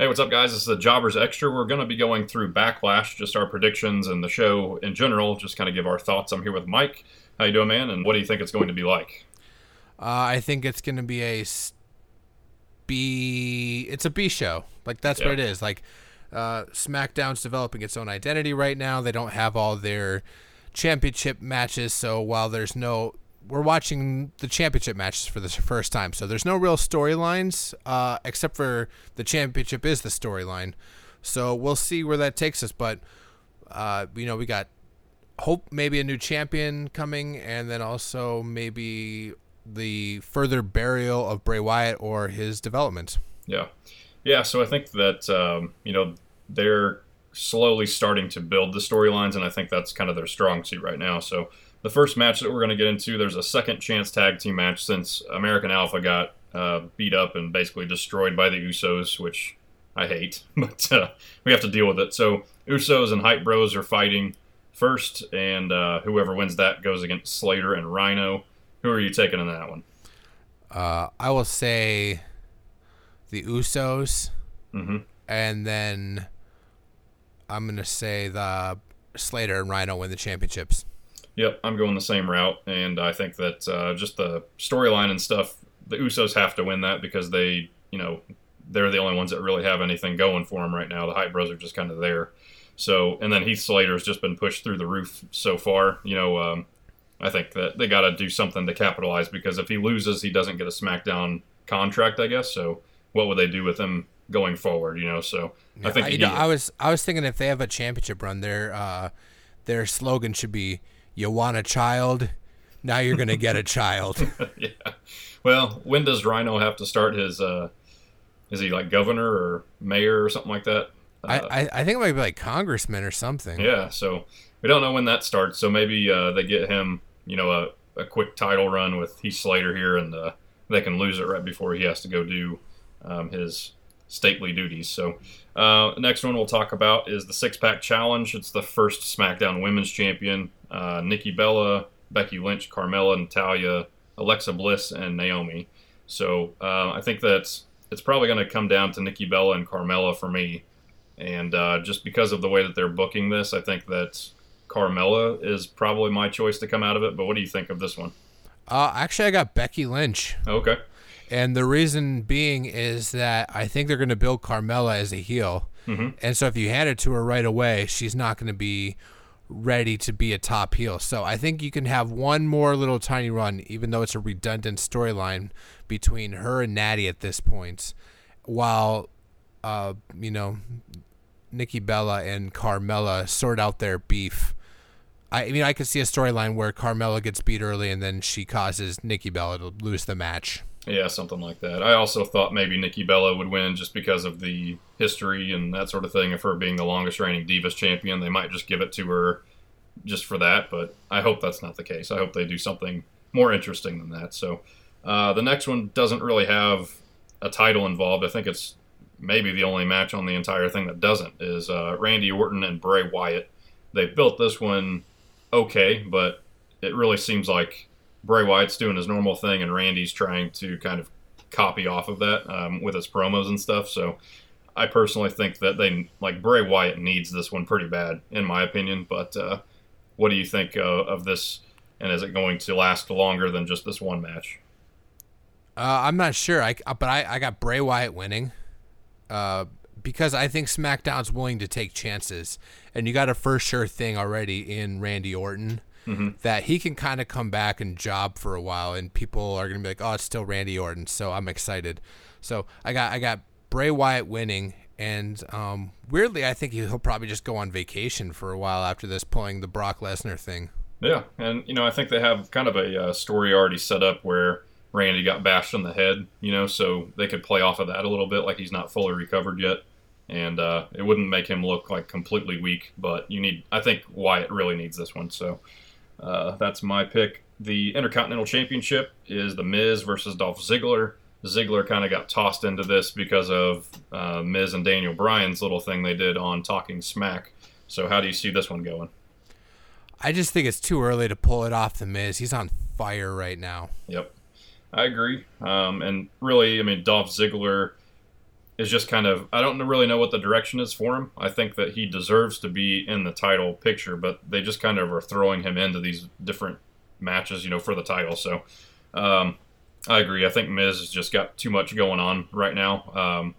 Hey, what's up, guys? This is the Jobbers Extra. We're going to be going through Backlash, just our predictions and the show in general, just kind of give our thoughts. I'm here with Mike. How you doing, man? And what do you think it's going to be like? Uh, I think it's going to be a B. It's a B show. Like that's Yeah. what it is. Like uh, SmackDown's developing its own identity right now. They don't have all their championship matches, so while there's no, we're watching the championship matches for the first time. So there's no real storylines, uh, except for the championship is the storyline. So we'll see where that takes us. But uh, you know, we got hope maybe a new champion coming, and then also maybe the further burial of Bray Wyatt or his development. Yeah. Yeah, so I think that, um, you know, they're slowly starting to build the storylines, and I think that's kind of their strong suit right now. So the first match that we're going to get into, there's a second chance tag team match since American Alpha got uh, beat up and basically destroyed by the Usos, which I hate, but uh, we have to deal with it. So Usos and Hype Bros are fighting first, and uh, whoever wins that goes against Slater and Rhyno. Who are you taking in that one? Uh, I will say the Usos, hmm and then I'm gonna say the Slater and Rhyno win the championships. Yep, I'm going the same route, and I think that uh, just the storyline and stuff, the Usos have to win that because they, you know, they're the only ones that really have anything going for them right now. The Hype Bros are just kind of there. So, and then Heath Slater has just been pushed through the roof so far. You know, um, I think that they got to do something to capitalize because if he loses, he doesn't get a SmackDown contract, I guess. So, what would they do with him going forward? You know, so I think I, he, you know, I was I was thinking if they have a championship run, their uh, their slogan should be "You want a child, now you're gonna get a child." yeah. Well, when does Rhyno have to start his? Uh, is he like governor or mayor or something like that? I, Uh, I I think it might be like congressman or something. yeah. So we don't know when that starts. So maybe uh, they get him, you know, a, a quick title run with Heath Slater here, and uh, they can lose it right before he has to go do um, his stately duties. So uh, next one we'll talk about is the six pack challenge. It's the first SmackDown Women's Champion: uh, Nikki Bella, Becky Lynch, Carmella, Natalya, Alexa Bliss, and Naomi. So uh, I think that it's probably going to come down to Nikki Bella and Carmella for me. And uh, just because of the way that they're booking this, I think that Carmella is probably my choice to come out of it. But what do you think of this one? Uh, actually, I got Becky Lynch, Okay. and the reason being is that I think they're going to build Carmella as a heel, Mhm. and so if you hand it to her right away, she's not going to be ready to be a top heel. So I think you can have one more little tiny run, even though it's a redundant storyline between her and Natty at this point, while uh, you know Nikki Bella and Carmella sort out their beef. I I mean, I could see a storyline where Carmella gets beat early and then she causes Nikki Bella to lose the match. Yeah, something like that. I also thought maybe Nikki Bella would win just because of the history and that sort of thing of her being the longest reigning Divas champion. They might just give it to her just for that, but I hope that's not the case. I hope they do something more interesting than that. So uh, the next one doesn't really have a title involved. I think it's maybe the only match on the entire thing that doesn't is uh, Randy Orton and Bray Wyatt. They built this one okay, but it really seems like Bray Wyatt's doing his normal thing, and Randy's trying to kind of copy off of that um, with his promos and stuff. So I personally think that they like Bray Wyatt needs this one pretty bad, in my opinion. But uh, what do you think uh, of this? And is it going to last longer than just this one match? Uh, I'm not sure, I, but I, I got Bray Wyatt winning uh, because I think SmackDown's willing to take chances. And you got a first sure thing already in Randy Orton that he can kind of come back and job for a while, and people are going to be like, oh, it's still Randy Orton. So I'm excited. So I got I got Bray Wyatt winning. And um, weirdly, I think he'll probably just go on vacation for a while after this, pulling the Brock Lesnar thing. Yeah, and you know I think they have kind of a uh, story already set up where Randy got bashed on the head, you know, so they could play off of that a little bit, like he's not fully recovered yet, and uh, it wouldn't make him look like completely weak. But you need, I think Wyatt really needs this one, so uh, that's my pick. The Intercontinental Championship is The Miz versus Dolph Ziggler. Ziggler kind of got tossed into this because of uh, Miz and Daniel Bryan's little thing they did on Talking Smack. So how do you see this one going? I just think it's too early to pull it off the Miz. He's on fire right now. Yep, I agree. Um, and really, I mean, Dolph Ziggler is just kind of I don't really know what the direction is for him. I think that he deserves to be in the title picture, but they just kind of are throwing him into these different matches, you know, for the title. So um, I agree. I think Miz has just got too much going on right now. Um,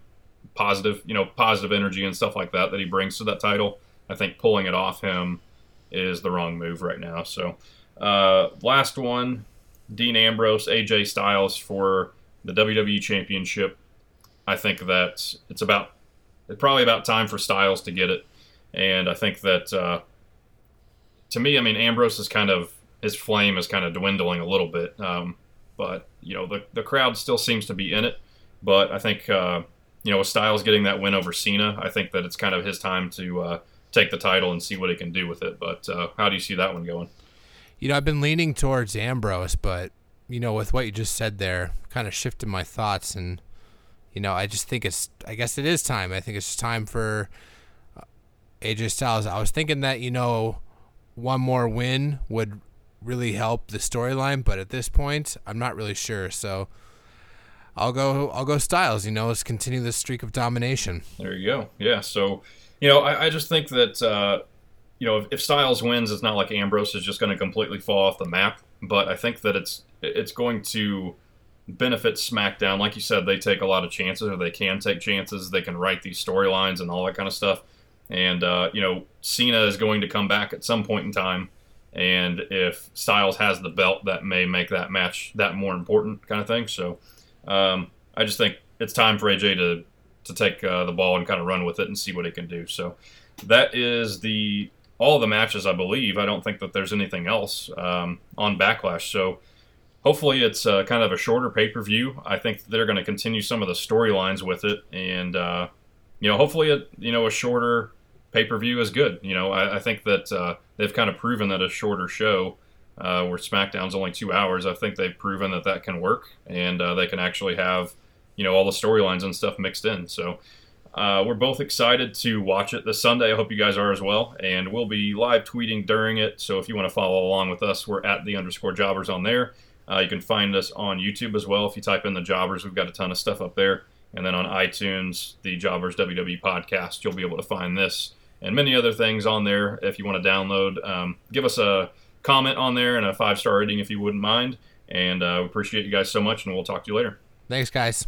positive, you know, positive energy and stuff like that that he brings to that title. I think pulling it off him is the wrong move right now. So uh, last one, Dean Ambrose, AJ Styles for the WWE Championship. I think that it's about it's probably about time for Styles to get it, and I think that uh, to me, I mean Ambrose is kind of his flame is kind of dwindling a little bit, um, but you know the the crowd still seems to be in it. But I think uh, you know with Styles getting that win over Cena, I think that it's kind of his time to uh, take the title and see what he can do with it. But uh, how do you see that one going? You know, I've been leaning towards Ambrose, but you know, with what you just said there, kind of shifted my thoughts and you know, I just think it's, I guess it is time. I think it's time for uh, AJ Styles. I was thinking that, you know, one more win would really help the storyline, but at this point, I'm not really sure. So I'll go, I'll go Styles, you know, let's continue this streak of domination. There you go. Yeah. So, you know, I, I just think that, uh, you know, if, if Styles wins, it's not like Ambrose is just going to completely fall off the map, but I think that it's, it's going to, benefit SmackDown. Like you said, they take a lot of chances, or they can take chances. They can write these storylines and all that kind of stuff. And uh, you know, Cena is going to come back at some point in time. And if Styles has the belt, that may make that match that more important, kind of thing. So, um, I just think it's time for AJ to to take uh, the ball and kind of run with it and see what he can do. So, that is the all the matches, I believe. I don't think that there's anything else um, on Backlash. So hopefully it's uh, kind of a shorter pay per view. I think they're going to continue some of the storylines with it, and uh, you know, hopefully, it, you know, a shorter pay per view is good. You know, I, I think that uh, they've kind of proven that a shorter show. Uh, where SmackDown's only two hours, I think they've proven that that can work, and uh, they can actually have, you know, all the storylines and stuff mixed in. So, uh, we're both excited to watch it this Sunday. I hope you guys are as well. And we'll be live tweeting during it. So if you want to follow along with us, we're at the underscore jobbers on there. Uh, you can find us on YouTube as well. If you type in the Jobbers, we've got a ton of stuff up there. And then on iTunes, the Jobbers WWE podcast, you'll be able to find this and many other things on there if you want to download. Um, give us a comment on there and a five star rating if you wouldn't mind. And uh, we appreciate you guys so much, and we'll talk to you later. Thanks, guys.